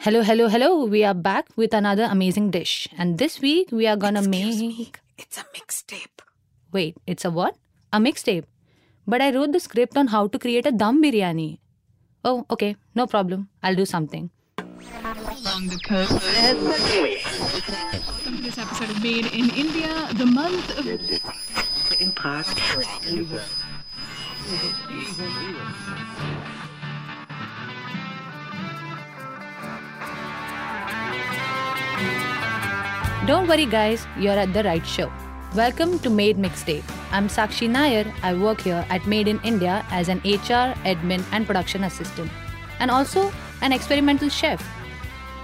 Hello, hello, hello. We are back with another amazing dish. And this week we are gonna Excuse make. me, It's a mixtape. Wait, it's a what? A mixtape. But I wrote the script on how to create a dum biryani. Oh, okay, no problem. I'll do something. along the coast. Welcome to this episode of Maed in India, the month of In Prag. Don't worry, guys, you're at the right show. Welcome to Maed Mixtape. I'm Sakshi Nair. I work here at Maed in India as an HR, admin, and production assistant, and also an experimental chef.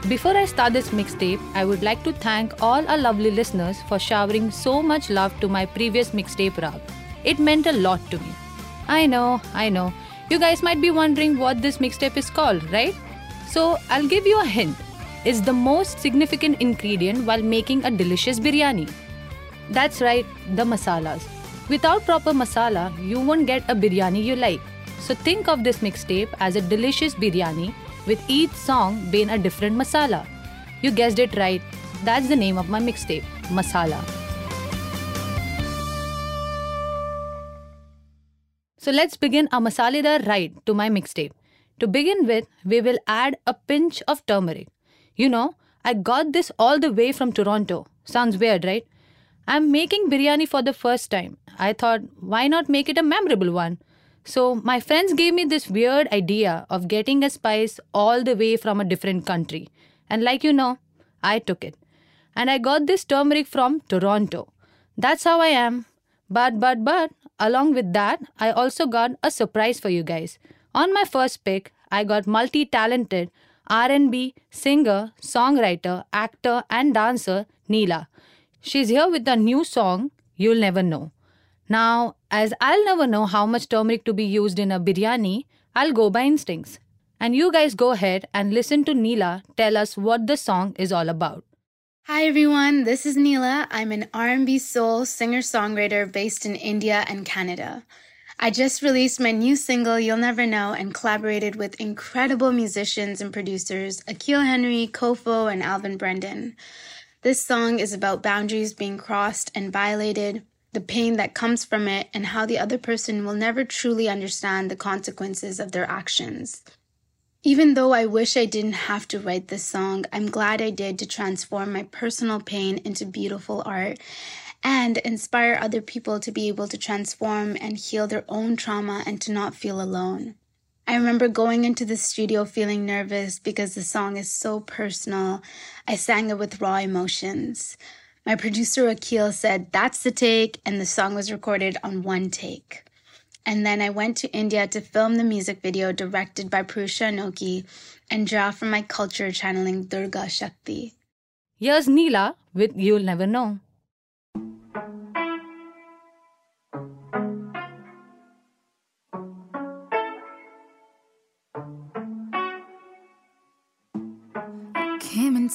Before I start this mixtape, I would like to thank all our lovely listeners for showering so much love to my previous mixtape Rag. It meant a lot to me. I know, I know. You guys might be wondering what this mixtape is called, right? So I'll give you a hint. It's the most significant ingredient while making a delicious biryani. That's right, the masalas. Without proper masala, you won't get a biryani you like. So think of this mixtape as a delicious biryani with each song being a different masala. You guessed it right. That's the name of my mixtape, Masala. So let's begin our masaledar ride to my mixtape. To begin with, we will add a pinch of turmeric. You know, I got this all the way from Toronto. Sounds weird, right? I'm making biryani for the first time. I thought, why not make it a memorable one? So, my friends gave me this weird idea of getting a spice all the way from a different country. And like you know, I took it. And I got this turmeric from Toronto. That's how I am. But, but, but, along with that, I also got a surprise for you guys. On my first pick, I got multi-talented R&B singer, songwriter, actor, and dancer Neela. She's here with a new song, You'll Never Know. Now, as I'll never know how much turmeric to be used in a biryani, I'll go by instincts. And you guys go ahead and listen to Neela tell us what the song is all about. Hi everyone, this is Neela. I'm an R&B soul singer-songwriter based in India and Canada. I just released my new single You'll Never Know and collaborated with incredible musicians and producers Akil Henry, Kofo, and Alvin Brendan. This song is about boundaries being crossed and violated, the pain that comes from it, and how the other person will never truly understand the consequences of their actions. Even though I wish I didn't have to write this song, I'm glad I did to transform my personal pain into beautiful art and inspire other people to be able to transform and heal their own trauma and to not feel alone. I remember going into the studio feeling nervous because the song is so personal. I sang it with raw emotions. My producer Akil said, That's the take, and the song was recorded on one take. And then I went to India to film the music video directed by Purusha Anoki and draw from my culture channeling Durga Shakti. Here's Neela with You'll Never Know.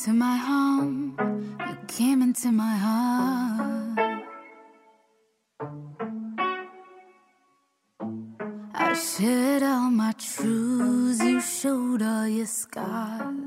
Into my home, you came into my heart. I shared all my truths, you showed all your scars.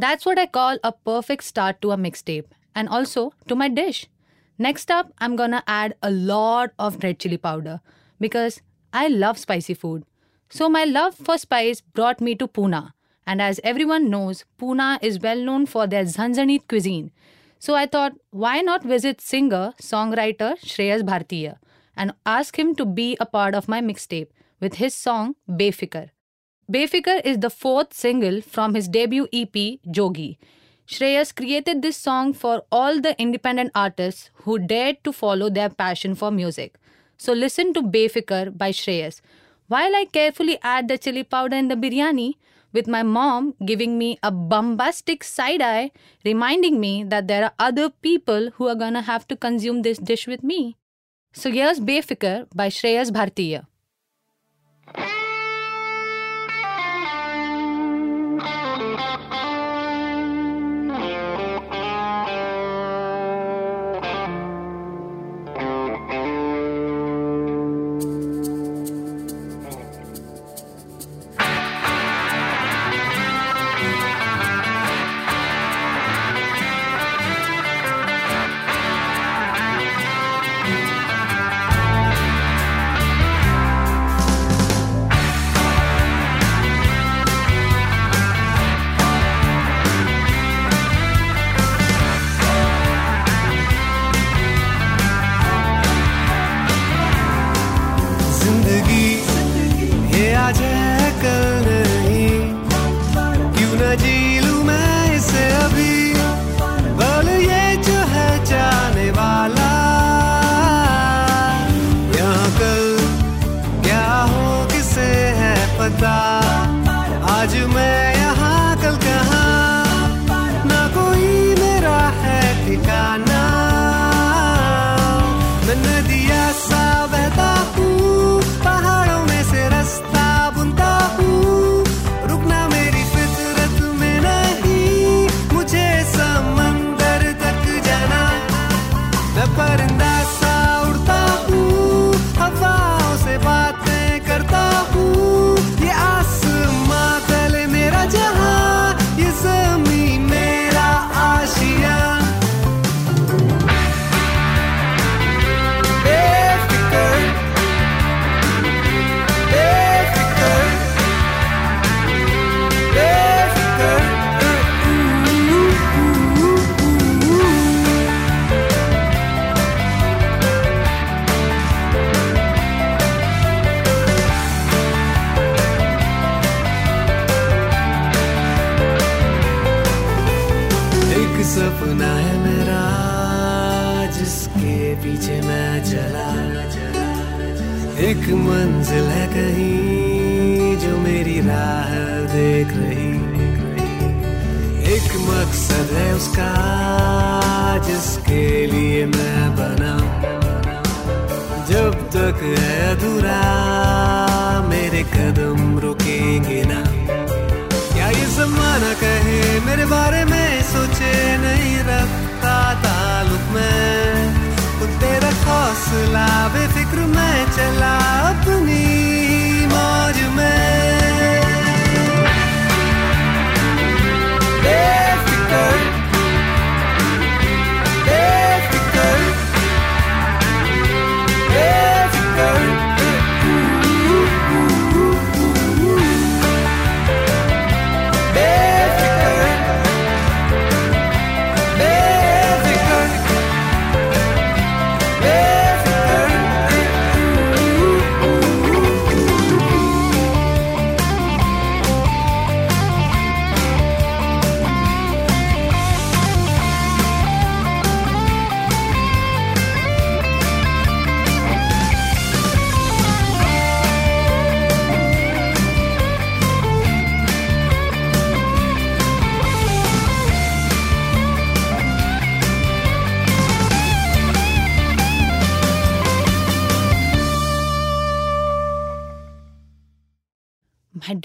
That's what I call a perfect start to a mixtape and also to my dish. Next up, I'm gonna add a lot of red chili powder because I love spicy food. So, my love for spice brought me to Pune. And as everyone knows, Pune is well known for their Zanjanit cuisine. So, I thought, why not visit singer songwriter Shreyas Bhartiya and ask him to be a part of my mixtape with his song Befikar. Befikar is the fourth single from his debut EP, Jogi. Shreyas created this song for all the independent artists who dared to follow their passion for music. So listen to Befikar by Shreyas. While I carefully add the chili powder in the biryani, with my mom giving me a bombastic side eye, reminding me that there are other people who are gonna have to consume this dish with me. So here's Befikar by Shreyas Bhartiya. Mm. उसका जिसके लिए मैं बना जब तक है अधूरा, मेरे कदम रुकेंगे ना। क्या ये जमाना कहे, मेरे बारे में सोचे नहीं रखता ताल्लुक में। वो तेरा हौसला, बेफिक्र मैं चला अपनी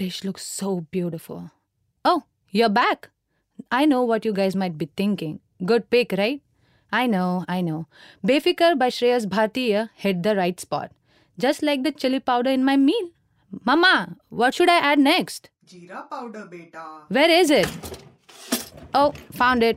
My dish looks so beautiful. Oh, you're back. I know what you guys might be thinking. Good pick, right? I know, I know. Befikar by Shreyas Bhartiya hit the right spot. Just like the chili powder in my meal. Mama, what should I add next? Jeera powder, beta. Where is it? Oh, found it.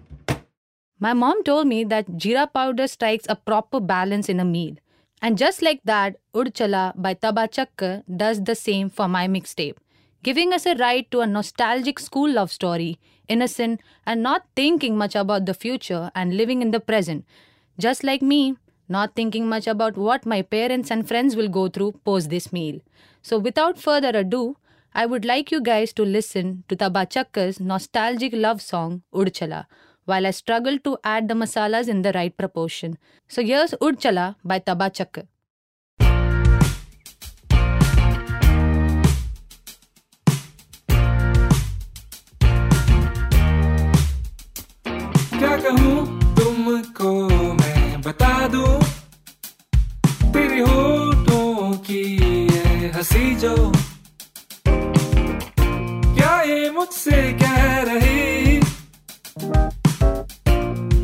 My mom told me that jeera powder strikes a proper balance in a meal. And just like that, Udd Chala by Taba Chake does the same for my mixtape, giving us a ride to a nostalgic school love story, innocent and not thinking much about the future and living in the present. Just like me, not thinking much about what my parents and friends will go through post this meal. So without further ado, I would like you guys to listen to Taba Chake's nostalgic love song Udd Chala while I struggle to add the masalas in the right proportion. So here's Udd Chala by Taba दूँ तेरे होठों की ये हँसी जो। क्या ये मुझसे कह रही?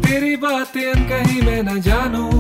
तेरी बातें कहीं मैं न जानूं।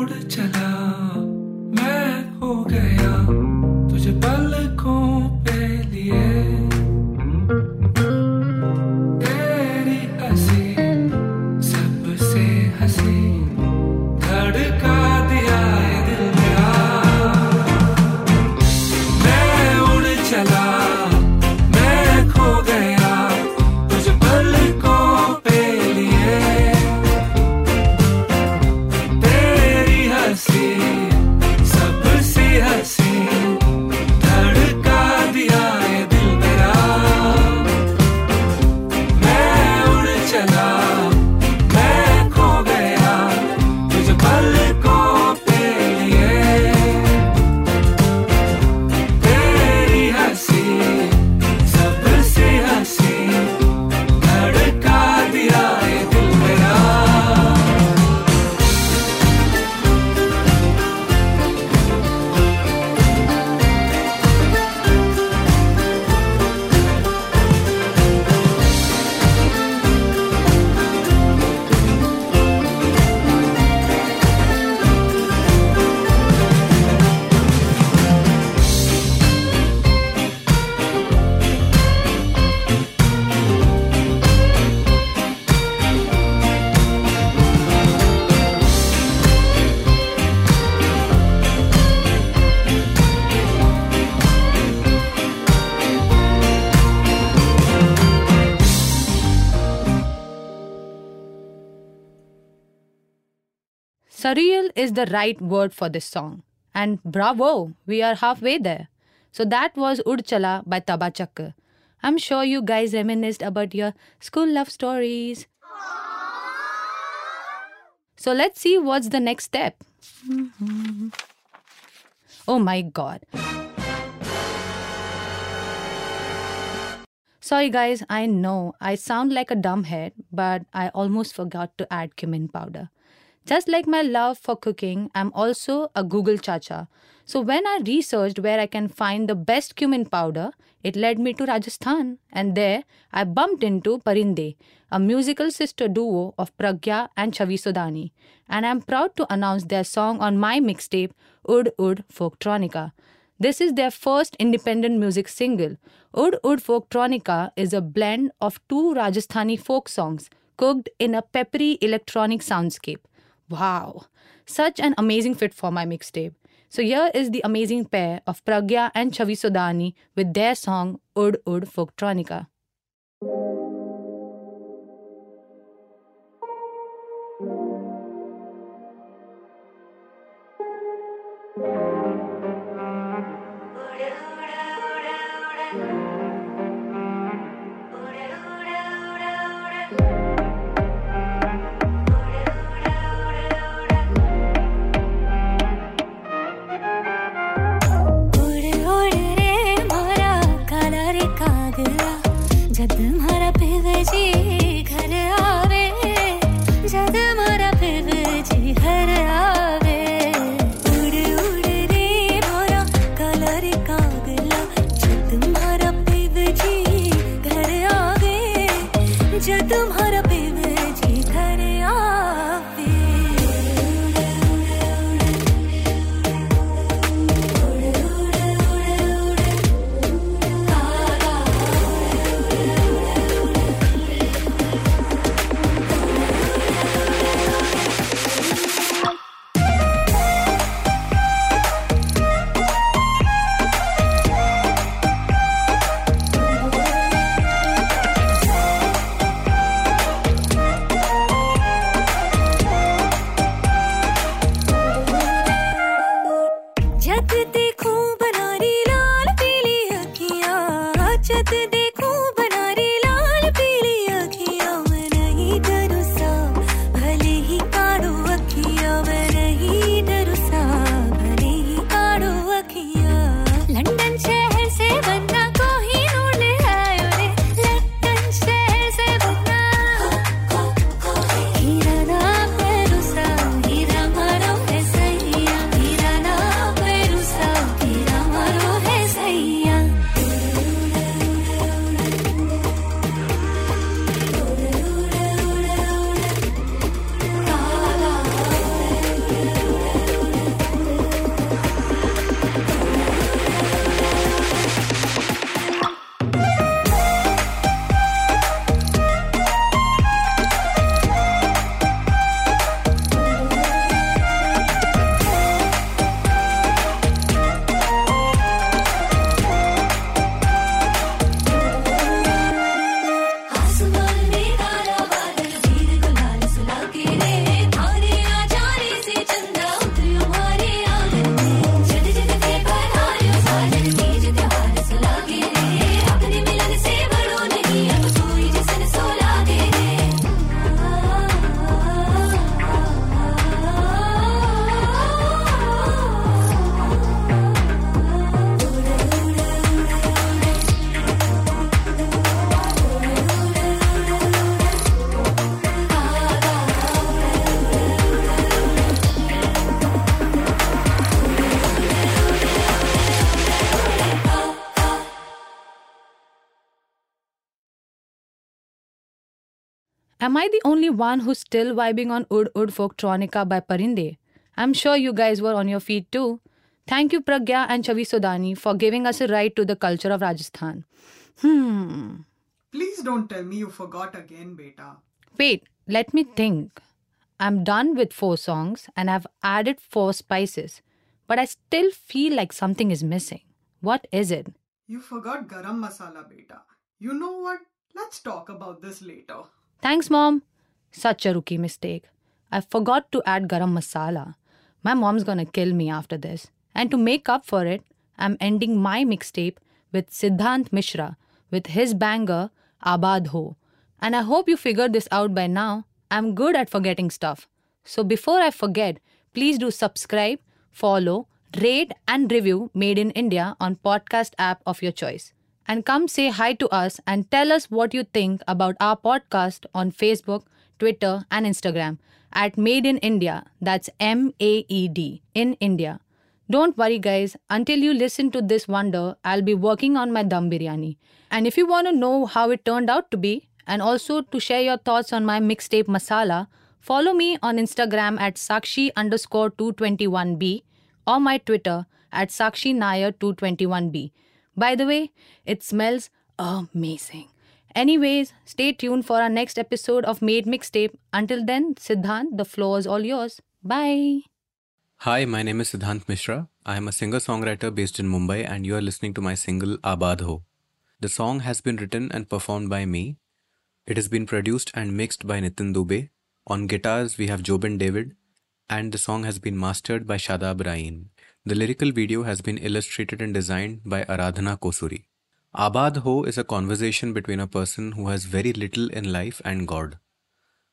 मैं Surreal is the right word for this song. And bravo, we are halfway there. So that was Udd Chala by Taba Chake. I'm sure you guys reminisced about your school love stories. So let's see what's the next step. Oh my god. Sorry guys, I know I sound like a dumbhead, but I almost forgot to add cumin powder. Just like my love for cooking, I'm also a Google chacha. So when I researched where I can find the best cumin powder, it led me to Rajasthan. And there I bumped into Parindey, a musical sister duo of Pragya and Chavi Sudani. And I'm proud to announce their song on my mixtape, Ud Ud Folktronica. This is their first independent music single. Ud Ud Folktronica is a blend of two Rajasthani folk songs cooked in a peppery electronic soundscape. Wow, such an amazing fit for my mixtape. So here is the amazing pair of Pragya and Chavi Sudani with their song Ud Ud Folktronica. Am I the only one who's still vibing on Ud Ud Folktronica by Parindey? I'm sure you guys were on your feet too. Thank you, Pragya and Chavi Sodani, for giving us a ride to the culture of Rajasthan. Hmm. Please don't tell me you forgot again, beta. Wait, let me think. I'm done with four songs and I've added four spices, but I still feel like something is missing. What is it? You forgot garam masala, beta. You know what? Let's talk about this later. Thanks, Mom. Such a rookie mistake. I forgot to add garam masala. My mom's gonna kill me after this. And to make up for it, I'm ending my mixtape with Siddhant Mishra with his banger Aabaad Ho. And I hope you figured this out by now. I'm good at forgetting stuff. So before I forget, please do subscribe, follow, rate, and review Maed in India on podcast app of your choice. And come say hi to us and tell us what you think about our podcast on Facebook, Twitter, and Instagram at Maed in India. That's M A E D in India. Don't worry, guys. Until you listen to this wonder, I'll be working on my dum biryani. And if you want to know how it turned out to be, and also to share your thoughts on my mixtape masala, follow me on Instagram at Sakshi underscore 221B or my Twitter at Sakshi Nair 221B. By the way, it smells amazing. Anyways, stay tuned for our next episode of Maed Mixtape. Until then, Siddhant, the floor is all yours. Bye. Hi, my name is Siddhant Mishra. I am a singer songwriter based in Mumbai, and you are listening to my single Aabaad Ho. The song has been written and performed by me. It has been produced and mixed by Nitin Dubey. On guitars, we have Jobin David, and the song has been mastered by Shadab Rayeen. The lyrical video has been illustrated and designed by Aradhana Kosuri. Aabaad Ho is a conversation between a person who has very little in life and God.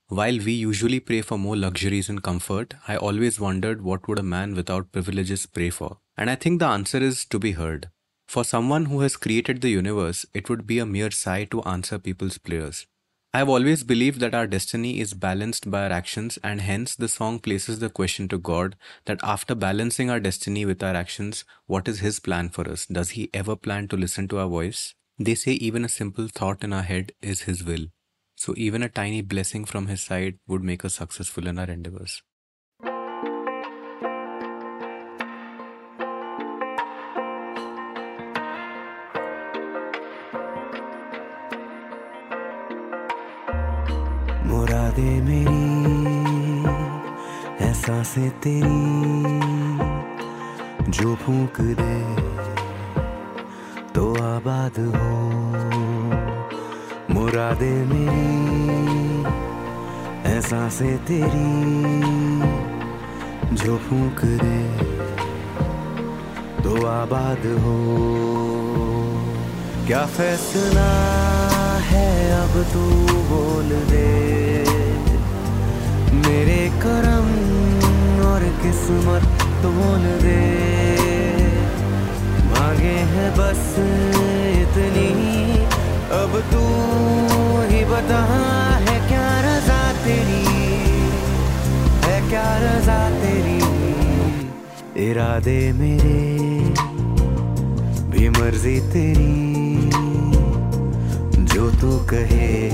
While we usually pray for more luxuries and comfort, I always wondered what would a man without privileges pray for. And I think the answer is to be heard. For someone who has created the universe, it would be a mere sigh to answer people's prayers. I have always believed that our destiny is balanced by our actions, and hence the song places the question to God that after balancing our destiny with our actions, what is His plan for us? Does He ever plan to listen to our voice? They say even a simple thought in our head is His will. So even a tiny blessing from His side would make us successful in our endeavors. मुरादे मेरी ऐसा एहसासें तेरी, जो फूक दे तो आबाद हो। मुरादे मेरी ऐसा एहसासें तेरी, जो फूक दे तो आबाद हो। क्या फैसला है, अब तू बोल दे। मेरे करम और किस्मत तोल दे। मांगे है बस इतनी, अब तू ही बता है क्या रजा तेरी? है क्या रजा तेरी? इरादे मेरे, भी मर्ज़ी तेरी। जो तू कहे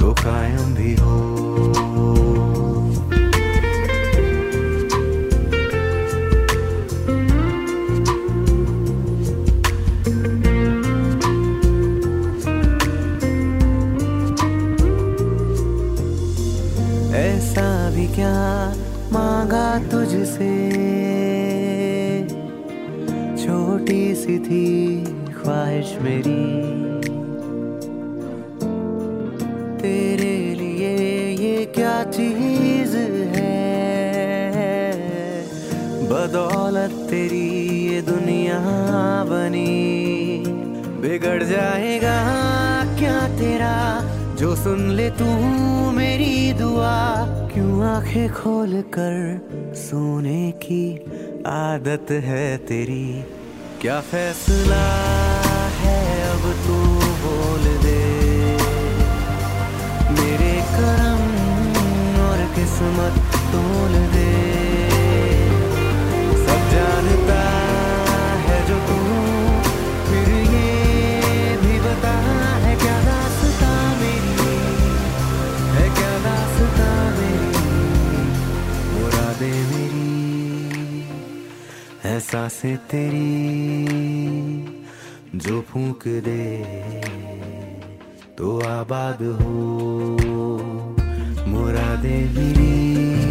तो कायम भी हो। ऐसा भी क्या मांगा तुझसे? छोटी सी थी ख्वाहिश मेरी। बदौलत तेरी ये दुनिया बनी। बिगड़ जाएगा क्या तेरा? जो सुन ले तू मेरी दुआ। क्यों आँखें खोल कर सोने की आदत है तेरी? क्या फैसला है अब तू बोल दे। मेरे करम और किस्मत तोल दे। से तेरी जो फूक दे तो आबाद हो। मुरादे मेरी